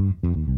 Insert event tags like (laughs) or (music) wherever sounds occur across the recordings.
Mm-hmm.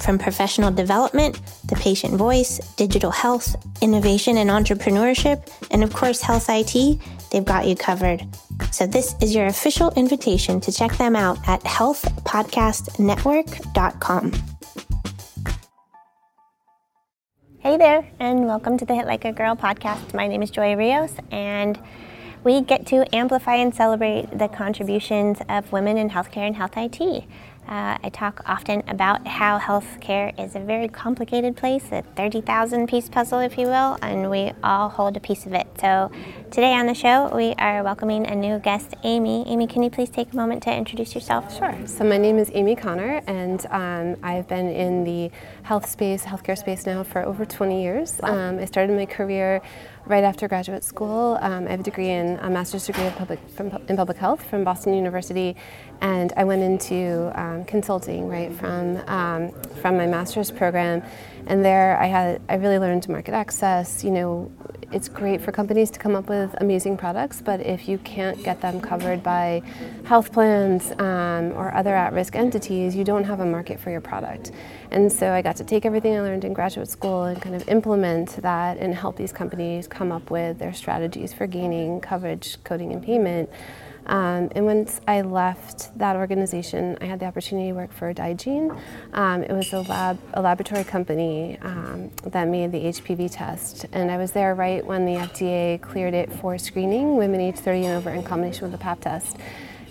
From professional development, the patient voice, digital health, innovation and entrepreneurship, and of course, health IT, they've got you covered. So, this is your official invitation to check them out at healthpodcastnetwork.com. Hey there, and welcome to the Hit Like a Girl podcast. My name is Joy Rios, and we get to amplify and celebrate the contributions of women in healthcare and health IT. Uh, I talk often about how healthcare is a very complicated place, a 30,000 piece puzzle, if you will, and we all hold a piece of it. So today on the show, we are welcoming a new guest, Amy. Amy, can you please take a moment to introduce yourself? Sure. So my name is Amy Conner, and um, I've been in the health space, healthcare space now for over 20 years. Wow. Um, I started my career right after graduate school. Um, I have a degree in a master's degree public, from, in public health from Boston University, and I went into um, consulting right from um, from my master's program. And there, I had I really learned market access. You know, it's great for companies to come up with amazing products, but if you can't get them covered by health plans um, or other at-risk entities, you don't have a market for your product. And so I got to take everything I learned in graduate school and kind of implement that and help these companies come up with their strategies for gaining coverage, coding, and payment. Um, and once I left that organization, I had the opportunity to work for Digene. Um, it was a lab, a laboratory company um, that made the HPV test, and I was there right when the FDA cleared it for screening women age 30 and over in combination with the Pap test.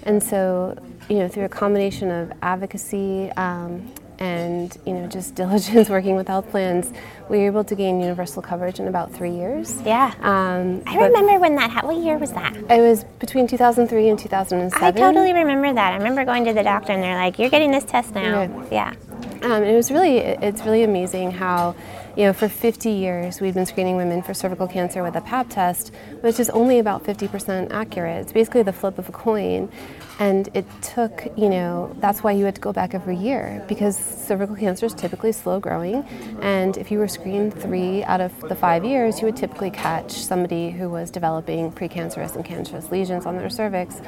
And so, you know, through a combination of advocacy um, and you know just (laughs) diligence working with health plans we were able to gain universal coverage in about three years. Yeah. Um, i remember when that what year was that? It was between 2003 and 2007 i totally remember that. I remember going to the doctor and they're like you're getting this test now. Yeah, yeah. Um, it was really it's really amazing how you know, for 50 years, we've been screening women for cervical cancer with a Pap test, which is only about 50% accurate. It's basically the flip of a coin. And it took, you know, that's why you had to go back every year because cervical cancer is typically slow growing. And if you were screened three out of the five years, you would typically catch somebody who was developing precancerous and cancerous lesions on their cervix.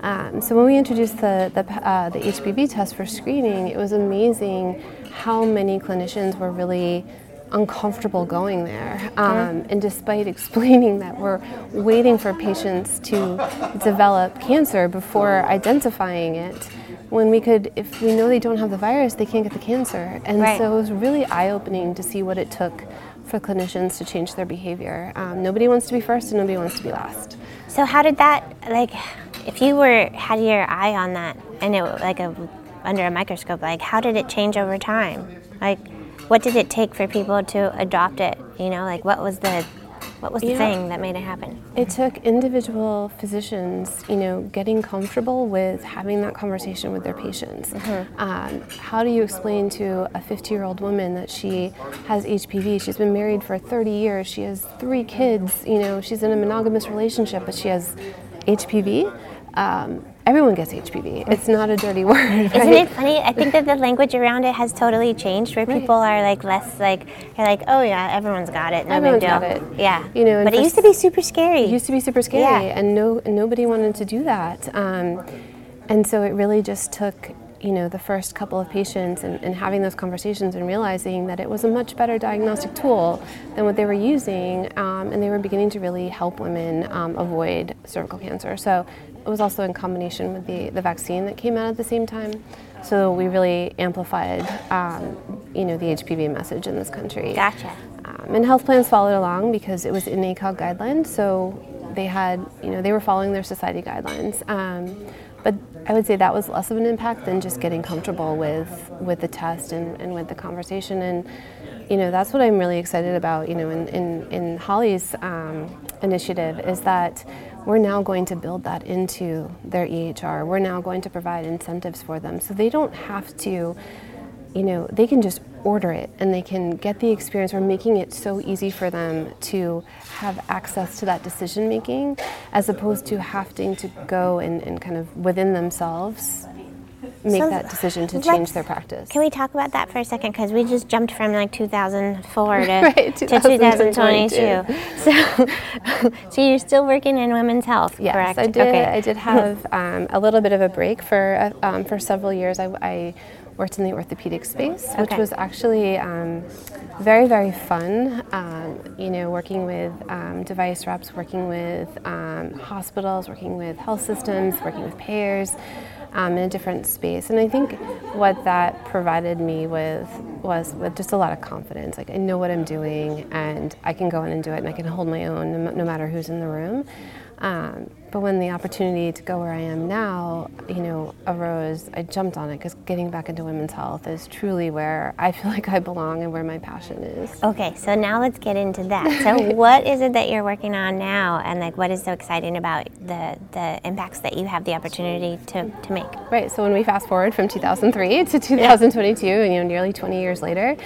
Um, so when we introduced the, the, uh, the HPV test for screening, it was amazing how many clinicians were really uncomfortable going there. Um, and despite (laughs) explaining that we're waiting for patients to develop cancer before identifying it, when we could, if we know they don't have the virus, they can't get the cancer. And right. so it was really eye opening to see what it took for clinicians to change their behavior. Um, nobody wants to be first and nobody wants to be last. So, how did that, like, if you were, had your eye on that and it, like, a, under a microscope, like, how did it change over time? Like, what did it take for people to adopt it? You know, like what was the What was the Yeah. thing that made it happen? It took individual physicians, you know, getting comfortable with having that conversation with their patients. Um, how do you explain to a 50-year-old woman that she has HPV? She's been married for 30 years. She has three kids. You know, she's in a monogamous relationship, but she has HPV. Um, everyone gets HPV. It's not a dirty (laughs) word. Isn't it funny? I think that the language around it has totally changed, where Right. people are like less like they're like, oh yeah, everyone's got it, no Everyone's big deal. got it. Yeah, You know, but it used to be super scary. It used to be super scary, Yeah. and no nobody wanted to do that. Um, and so it really just took you know the first couple of patients and, and having those conversations and realizing that it was a much better diagnostic tool than what they were using, um, and they were beginning to really help women um, avoid cervical cancer. So it was also in combination with the, the vaccine that came out at the same time. So we really amplified, um, you know, the HPV message in this country. Gotcha. Um, and health plans followed along because it was in ACOG guidelines, so they had, you know, they were following their society guidelines. Um, but I would say that was less of an impact than just getting comfortable with with the test and, and with the conversation. And you know, that's what I'm really excited about. You know, in in, in Holly's um, initiative is that we're now going to build that into their EHR. We're now going to provide incentives for them, so they don't have to you know, they can just order it and they can get the experience. We're making it so easy for them to have access to that decision making as opposed to having to go and, and kind of within themselves make So that decision to change their practice. Can we talk about that for a second? Because we just jumped from like 2004 (laughs) to, Right, to 2022. 2022. (laughs) So, so you're still working in women's health, Yes, correct? I did. Okay. I did have (laughs) um, a little bit of a break for uh, um, for several years. I, I worked in the orthopedic space, which Okay. was actually um, very very fun. Um, you know, working with um, device reps, working with um, hospitals, working with health systems, working with payers. Um, in a different space, and I think what that provided me with was with just a lot of confidence. Like I know what I'm doing, and I can go in and do it, and I can hold my own, no, matter who's in the room. Um, but when the opportunity to go where I am now, you know, arose, I jumped on it because getting back into women's health is truly where I feel (laughs) like I belong and where my passion is. Okay, so now let's get into that. So, (laughs) what is it that you're working on now, and like, what is so exciting about the the impacts that you have the opportunity to, to make? Right. So when we fast forward from 2003 to 2022, and you know, nearly 20 years later,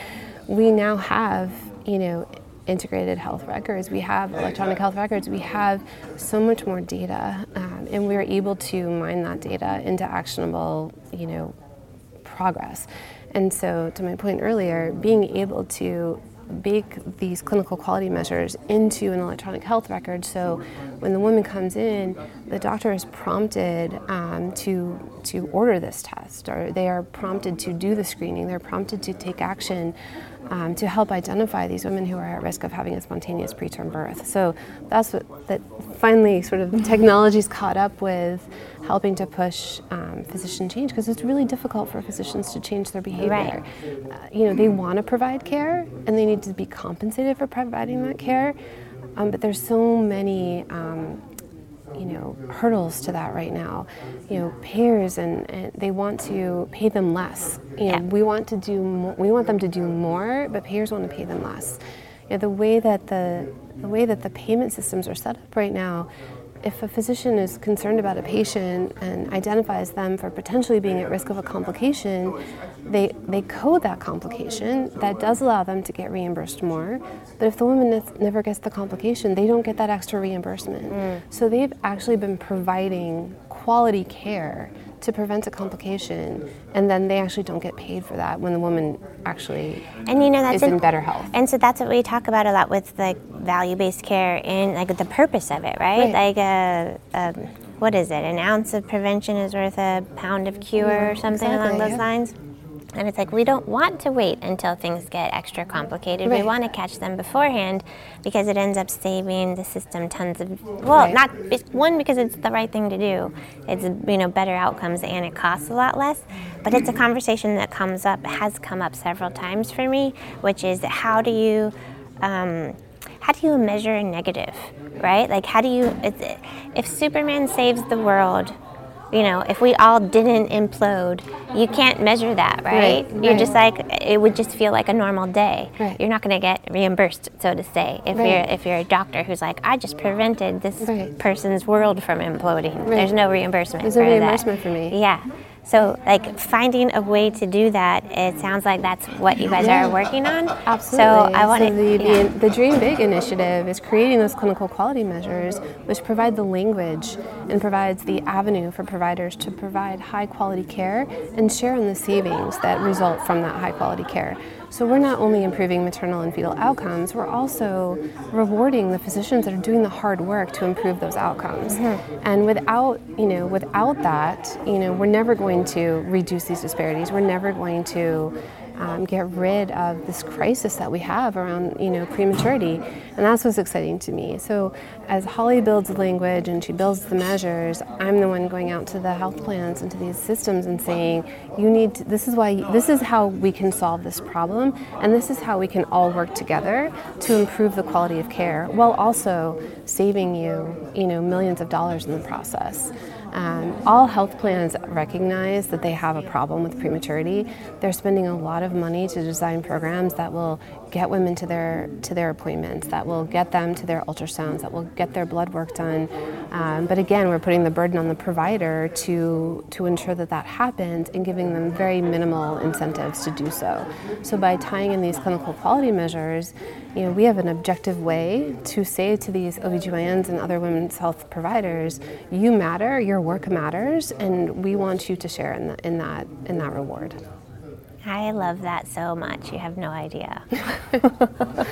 we now have, you know, integrated health records. We have electronic health records. We have so much more data, um, and we're able to mine that data into actionable, you know, progress. And so, to my point earlier, being able to bake these clinical quality measures into an electronic health record so when the woman comes in, the doctor is prompted um, to, to order this test or they are prompted to do the screening, they're prompted to take action um, to help identify these women who are at risk of having a spontaneous preterm birth. So that's what that finally sort of technology's caught up with helping to push um, physician change because it's really difficult for physicians to change their behavior. Right. Uh, you know, they want to provide care and they need to be compensated for providing that care, um, but there's so many. You know hurdles to that right now. You know payers and, and they want to pay them less. You know Yeah. we want to do mo- we want them to do more but payers want to pay them less. You know, the way that the the way that the payment systems are set up right now if a physician is concerned about a patient and identifies them for potentially being at risk of a complication, they, they code that complication. That does allow them to get reimbursed more. But if the woman never gets the complication, they don't get that extra reimbursement. Mm. So they've actually been providing quality care to prevent a complication, and then they actually don't get paid for that when the woman actually And you know that's is an- in better health. And so that's what we talk about a lot with like value-based care and like the purpose of it, right? Right. Like a, um what is it? An ounce of prevention is worth a pound of cure, or something along those yeah. lines. And it's like we don't want to wait until things get extra complicated. We want to catch them beforehand because it ends up saving the system tons of well, Right. not one because it's the right thing to do. It's you know better outcomes and it costs a lot less. But it's a conversation that comes up has come up several times for me, which is how do you um, how do you measure a negative, right? Like how do you it's, if Superman saves the world you know, if we all didn't implode, you can't measure that, right? Right, You're right. just like it would just feel like a normal day. Right. You're not going to get reimbursed, so to say, if you're if you're a doctor who's like, I just prevented this person's world from imploding. There's no reimbursement. There's no for that. reimbursement for me. Yeah. So, like finding a way to do that, it sounds like that's what you guys Yeah. are working on. Absolutely. So I want to. the, the, the Dream Big initiative is creating those clinical quality measures, which provide the language and provides the avenue for providers to provide high quality care and share in the savings that result from that high quality care. So we're not only improving maternal and fetal outcomes, we're also rewarding the physicians that are doing the hard work to improve those outcomes. Mm-hmm. And without, you know, without that, you know, we're never going to reduce these disparities. We're never going to um, get rid of this crisis that we have around you know prematurity. And that's what's exciting to me. So as holly builds language and she builds the measures i'm the one going out to the health plans and to these systems and saying you need to, this is why this is how we can solve this problem and this is how we can all work together to improve the quality of care while also saving you you know millions of dollars in the process um, all health plans recognize that they have a problem with prematurity. They're spending a lot of money to design programs that will get women to their to their appointments, that will get them to their ultrasounds, that will get their blood work done. Um, but again, we're putting the burden on the provider to to ensure that that happens and giving them very minimal incentives to do so. So by tying in these clinical quality measures, you know, we have an objective way to say to these OBGYNs and other women's health providers, you matter, your work matters, and we want you to share in, the, in that in that reward. I love that so much. You have no idea. (laughs)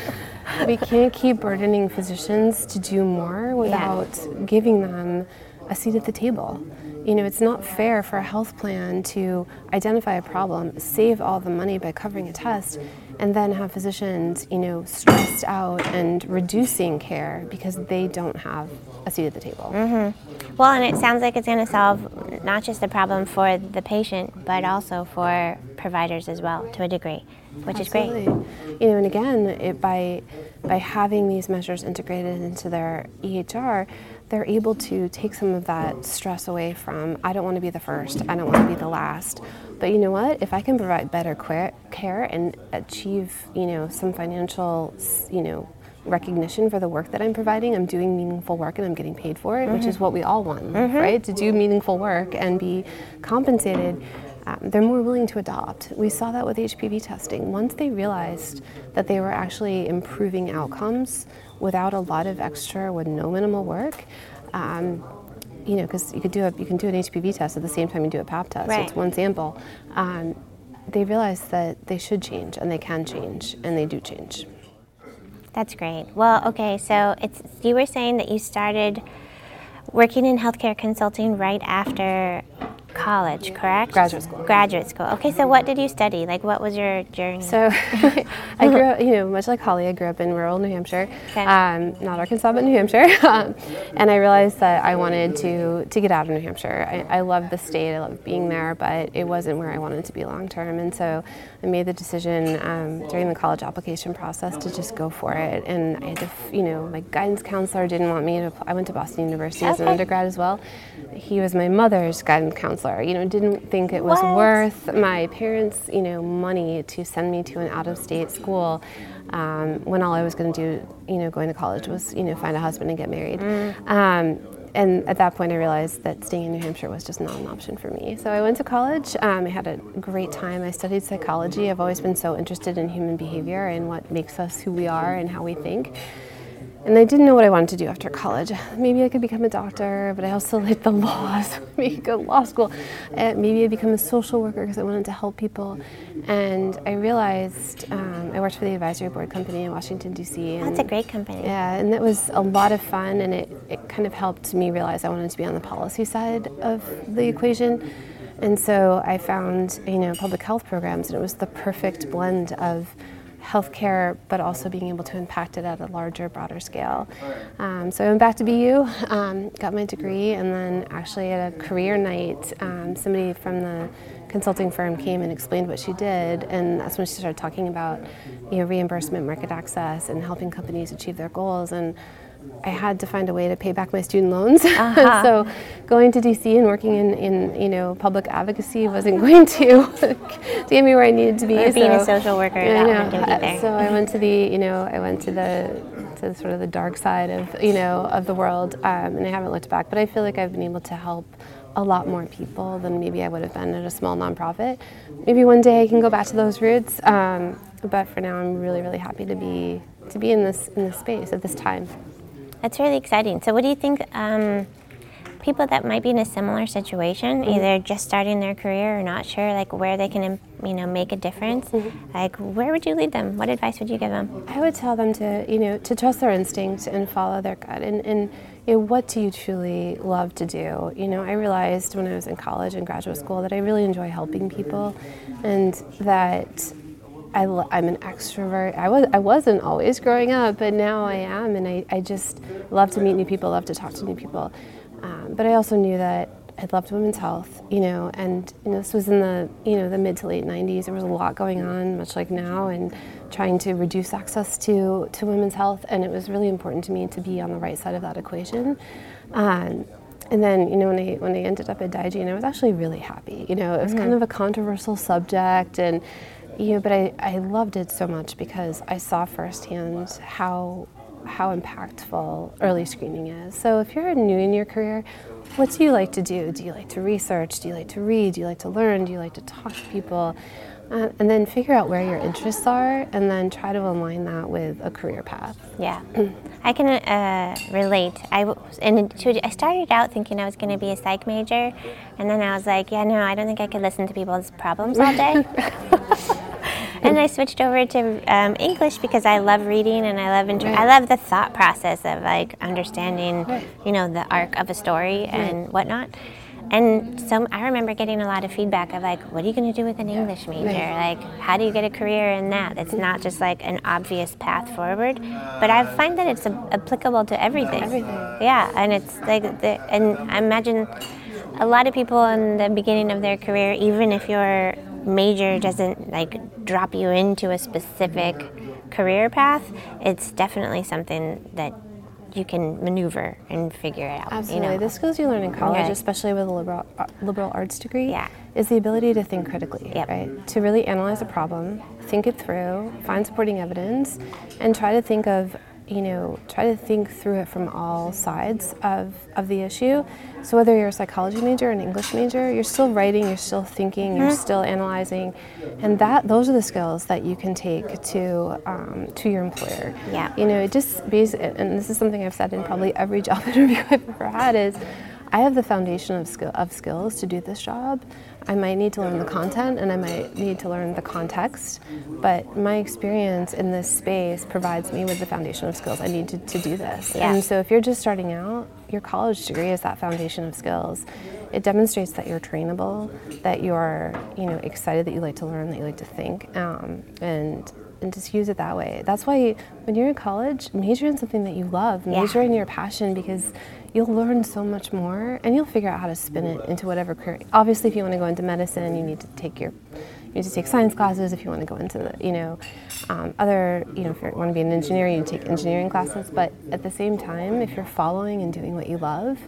we can't keep burdening physicians to do more without giving them a seat at the table. You know, it's not fair for a health plan to identify a problem, save all the money by covering a test, and then have physicians, you know, stressed out and reducing care because they don't have a seat at the table. Mm-hmm. Well, and it sounds like it's going to solve not just the problem for the patient, but also for providers as well, to a degree, which is great. You know, and again, it, by by having these measures integrated into their EHR, they're able to take some of that stress away from. I don't want to be the first. I don't want to be the last. But you know what? If I can provide better care and achieve, you know, some financial, you know, recognition for the work that I'm providing, I'm doing meaningful work and I'm getting paid for it, which mm-hmm. is what we all want, mm-hmm. right? To do meaningful work and be compensated um, they're more willing to adopt. We saw that with HPV testing. Once they realized that they were actually improving outcomes without a lot of extra, with no minimal work, um, you know, because you could do a, you can do an HPV test at the same time you do a Pap test. So it's one sample. Um, they realized that they should change and they can change and they do change. That's great. Well, okay, so it's you were saying that you started working in healthcare consulting right after college, correct? Graduate school. Graduate school. Okay, so what did you study? Like, what was your journey? So (laughs) I grew up, you know, much like Holly, I grew up in rural New Hampshire, Okay. um, not Arkansas, but New Hampshire. (laughs) um, and I realized that I wanted to, to get out of New Hampshire. I, I love the state, I love being there, but it wasn't where I wanted to be long term. And so I made the decision um, during the college application process to just go for it. And I had to, you know, my guidance counselor didn't want me to, apply. I went to Boston University as an undergrad as well. He was my mother's guidance counselor, you know, didn't think it was What? worth my parents, you know, money to send me to an out-of-state school um, when all I was going to do, you know, going to college was, you know, find a husband and get married. Um, and at that point, I realized that staying in New Hampshire was just not an option for me. So I went to college. Um, I had a great time. I studied psychology. I've always been so interested in human behavior and what makes us who we are and how we think. And I didn't know what I wanted to do after college. Maybe I could become a doctor, but I also liked the (laughs) law, so (laughs) maybe go to law school. Uh, maybe I become a social worker because I wanted to help people. And I realized um, I worked for the advisory board company in Washington D.C. and- That's a great company. yeah, and it was a lot of fun, and it, it kind of helped me realize I wanted to be on the policy side of the equation. And so I found, you know, public health programs, and it was the perfect blend of healthcare, but also being able to impact it at a larger, broader scale. Um, so I went back to BU, um, got my degree, and then actually at a career night, um, somebody from the consulting firm came and explained what she did, and that's when she started talking about, you know, reimbursement, market access, and helping companies achieve their goals. And I had to find a way to pay back my student loans. (laughs) Uh-huh. so going to DC and working in, in you know public advocacy wasn't (laughs) going to, to get me where I needed to be. Or being so, a social worker, know, there. So I went to the you know I went to the to sort of the dark side of you know of the world, um, and I haven't looked back. But I feel like I've been able to help a lot more people than maybe I would have been at a small nonprofit. Maybe one day I can go back to those roots, um, but for now I'm really really happy to be to be in this in this space at this time. That's really exciting. So, what do you think? Um, people that might be in a similar situation, mm-hmm. either just starting their career or not sure, like where they can, you know, make a difference. Mm-hmm. Like, where would you lead them? What advice would you give them? I would tell them to, you know, to trust their instinct and follow their gut. And, and you know, what do you truly love to do? You know, I realized when I was in college and graduate school that I really enjoy helping people, and that I, am an extrovert. I was I wasn't always growing up, but now I am, and I, I just love to meet new people, love to talk to new people. Um, but I also knew that I loved women's health, you know, and you know, this was in the you know the mid to late '90s. There was a lot going on, much like now, and trying to reduce access to to women's health, and it was really important to me to be on the right side of that equation. Um, and then you know when I when I ended up at Digene, I was actually really happy. You know, it was mm-hmm. kind of a controversial subject, and you know, but I, I loved it so much because I saw firsthand how how impactful early screening is. So if you're new in your career, what do you like to do? Do you like to research? Do you like to read? Do you like to learn? Do you like to talk to people? Uh, and then figure out where your interests are and then try to align that with a career path. Yeah, I can uh, relate. I, and I started out thinking I was going to be a psych major, and then I was like, yeah, no, I don't think I could listen to people's problems all day. (laughs) (laughs) and I switched over to um, English because I love reading and I love inter- right. I love the thought process of like understanding, right. you know, the arc of a story and whatnot. And so I remember getting a lot of feedback of like, what are you going to do with an English major? Like, how do you get a career in that? It's not just like an obvious path forward, but I find that it's a- applicable to everything. Everything. Yeah, and it's like, the, and I imagine a lot of people in the beginning of their career, even if you're major doesn't like drop you into a specific career path, it's definitely something that you can maneuver and figure it out. Absolutely. You know? The skills you learn in college, especially with a liberal, uh, liberal arts degree, yeah. is the ability to think critically, yep. right? To really analyze a problem, think it through, find supporting evidence, and try to think of you know, try to think through it from all sides of, of the issue. So whether you're a psychology major or an English major, you're still writing, you're still thinking, mm-hmm. you're still analyzing, and that those are the skills that you can take to um, to your employer. Yeah. You know, it just basically, and this is something I've said in probably every (laughs) job interview I've ever had is, I have the foundation of skill of skills to do this job. I might need to learn the content and I might need to learn the context, but my experience in this space provides me with the foundation of skills I need to, to do this. Yeah. And so if you're just starting out, your college degree is that foundation of skills. It demonstrates that you're trainable, that you're you know excited, that you like to learn, that you like to think, um, and and just use it that way. That's why when you're in college, major in something that you love, major yeah. in your passion because you'll learn so much more and you'll figure out how to spin it into whatever career. Obviously, if you want to go into medicine, you need to take your you need to take science classes. If you want to go into the, you know, um, other, you know, if you want to be an engineer, you take engineering classes. But at the same time, if you're following and doing what you love,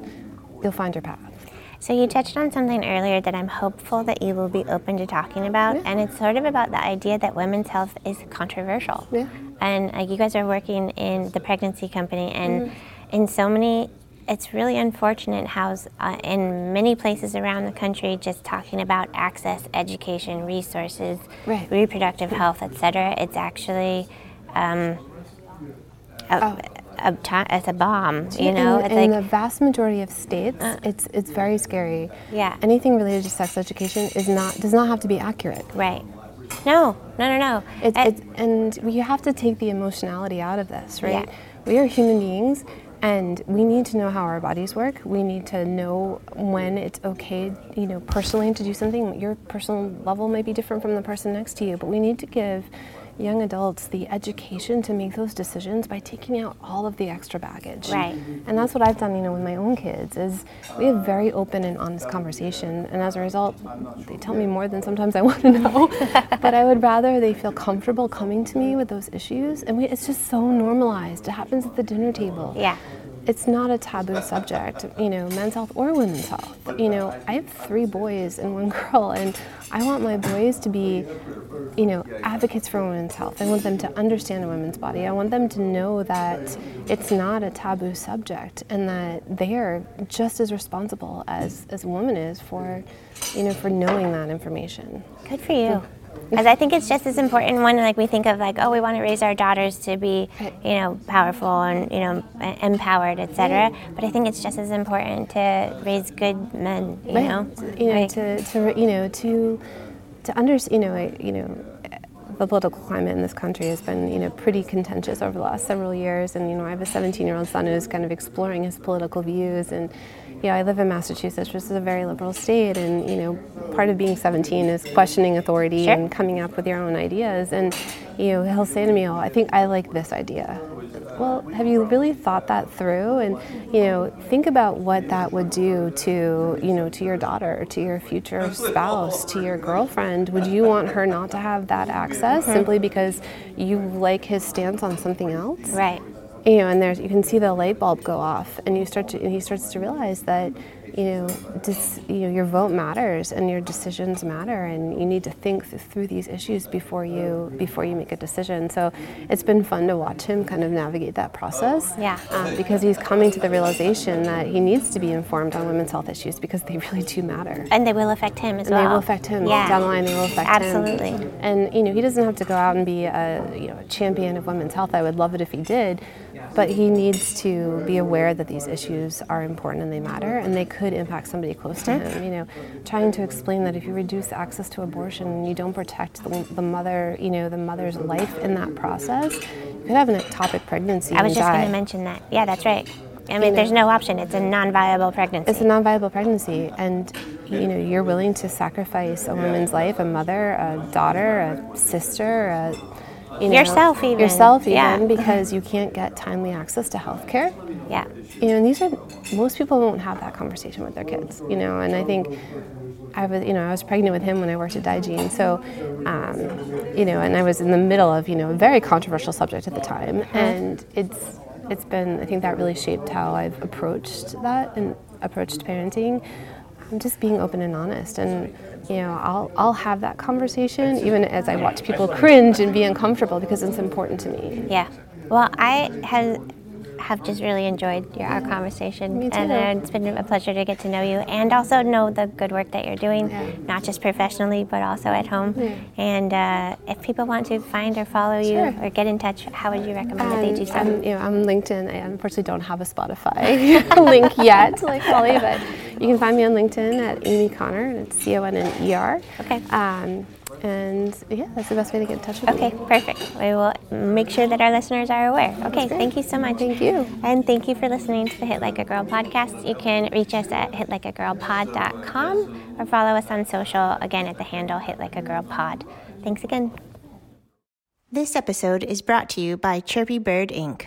you'll find your path. So you touched on something earlier that I'm hopeful that you will be open to talking about, yeah. and it's sort of about the idea that women's health is controversial. Yeah. And like you guys are working in the pregnancy company, and mm-hmm. in so many it's really unfortunate how uh, in many places around the country just talking about access education resources right. reproductive health etc it's actually um, oh. A, a, it's a bomb you know in, in like, the vast majority of states uh, it's it's very scary. Yeah. Anything related to sex education is not does not have to be accurate. Right. No no no no. It's, it's and you have to take the emotionality out of this right? Yeah. we are human beings and we need to know how our bodies work. We need to know when it's okay, you know, personally to do something. Your personal level may be different from the person next to you, but we need to give young adults the education to make those decisions by taking out all of the extra baggage. Right. And that's what I've done, you know, with my own kids is we have very open and honest conversation and as a result they tell me more than sometimes I (laughs) want to know. (laughs) but I would rather they feel comfortable coming to me with those issues and we, it's just so normalized. It happens at the dinner table. Yeah it's not a taboo subject, you know, men's health or women's health. You know, I have three boys and one girl, and I want my boys to be, you know, advocates for women's health. I want them to understand a woman's body. I want them to know that it's not a taboo subject and that they are just as responsible as, as a woman is for, you know, for knowing that information. Good for you because I think it's just as important when like we think of like oh we want to raise our daughters to be you know powerful and you know empowered etc. But I think it's just as important to raise good men. You right. know, you know to, to you know to to understand you know you know the political climate in this country has been, you know, pretty contentious over the last several years. And you know, I have a 17-year-old son who's kind of exploring his political views, and you know, I live in Massachusetts, which is a very liberal state, and you know, part of being 17 is questioning authority sure. and coming up with your own ideas. And you know, he'll say to me, "Oh, I think I like this idea." Well, have you really thought that through? And you know, think about what that would do to you know to your daughter, to your future spouse, to your girlfriend. Would you want her not to have that access mm-hmm. simply because you like his stance on something else? Right you know, and there's you can see the light bulb go off, and you start to and he starts to realize that you know, dis, you know, your vote matters and your decisions matter, and you need to think th- through these issues before you before you make a decision. So it's been fun to watch him kind of navigate that process. Yeah. Um, because he's coming to the realization that he needs to be informed on women's health issues because they (laughs) really do matter. And they will affect him as and well. They will affect him. Yeah. Down the line, they will affect Absolutely. him. Absolutely. And you know, he doesn't have to go out and be a you know a champion of women's health. I would love it if he did, but he needs to be aware that these issues are important and they matter, and they could impact somebody close to him. You know, trying to explain that if you reduce access to abortion, you don't protect the, the mother, you know, the mother's life in that process. You could have an ectopic pregnancy. I was just going to mention that. Yeah, that's right. I mean, there's no option. It's a non-viable pregnancy. It's a non-viable pregnancy, and you know you're willing to sacrifice a woman's life, a mother, a daughter, a sister, a you know, yourself even yourself even yeah. (laughs) because you can't get timely access to health care. Yeah. You know, and these are most people won't have that conversation with their kids. You know, and I think I was, you know, I was pregnant with him when I worked at Digene, so, um, you know, and I was in the middle of, you know, a very controversial subject at the time, mm-hmm. and it's it's been, I think that really shaped how I've approached that and approached parenting. I'm just being open and honest, and you know, I'll, I'll have that conversation even as I watch people cringe and be uncomfortable because it's important to me. Yeah. Well, I have have just really enjoyed your, our conversation. Me too. And uh, it's been a pleasure to get to know you and also know the good work that you're doing, yeah. not just professionally, but also at home. Yeah. And uh, if people want to find or follow you sure. or get in touch, how would you recommend um, that they do so? I'm, you know, I'm LinkedIn. I unfortunately don't have a Spotify (laughs) link yet, like Holly, but you can find me on LinkedIn at Amy Conner, and it's C O N N E R. Okay. Um, and yeah, that's the best way to get in touch with okay, me. Okay, perfect. We will make sure that our listeners are aware. Okay, thank you so much. Thank you. And thank you for listening to the Hit Like a Girl podcast. You can reach us at hitlikeagirlpod.com or follow us on social, again, at the handle Hit Like a Girl Pod. Thanks again. This episode is brought to you by Chirpy Bird Inc.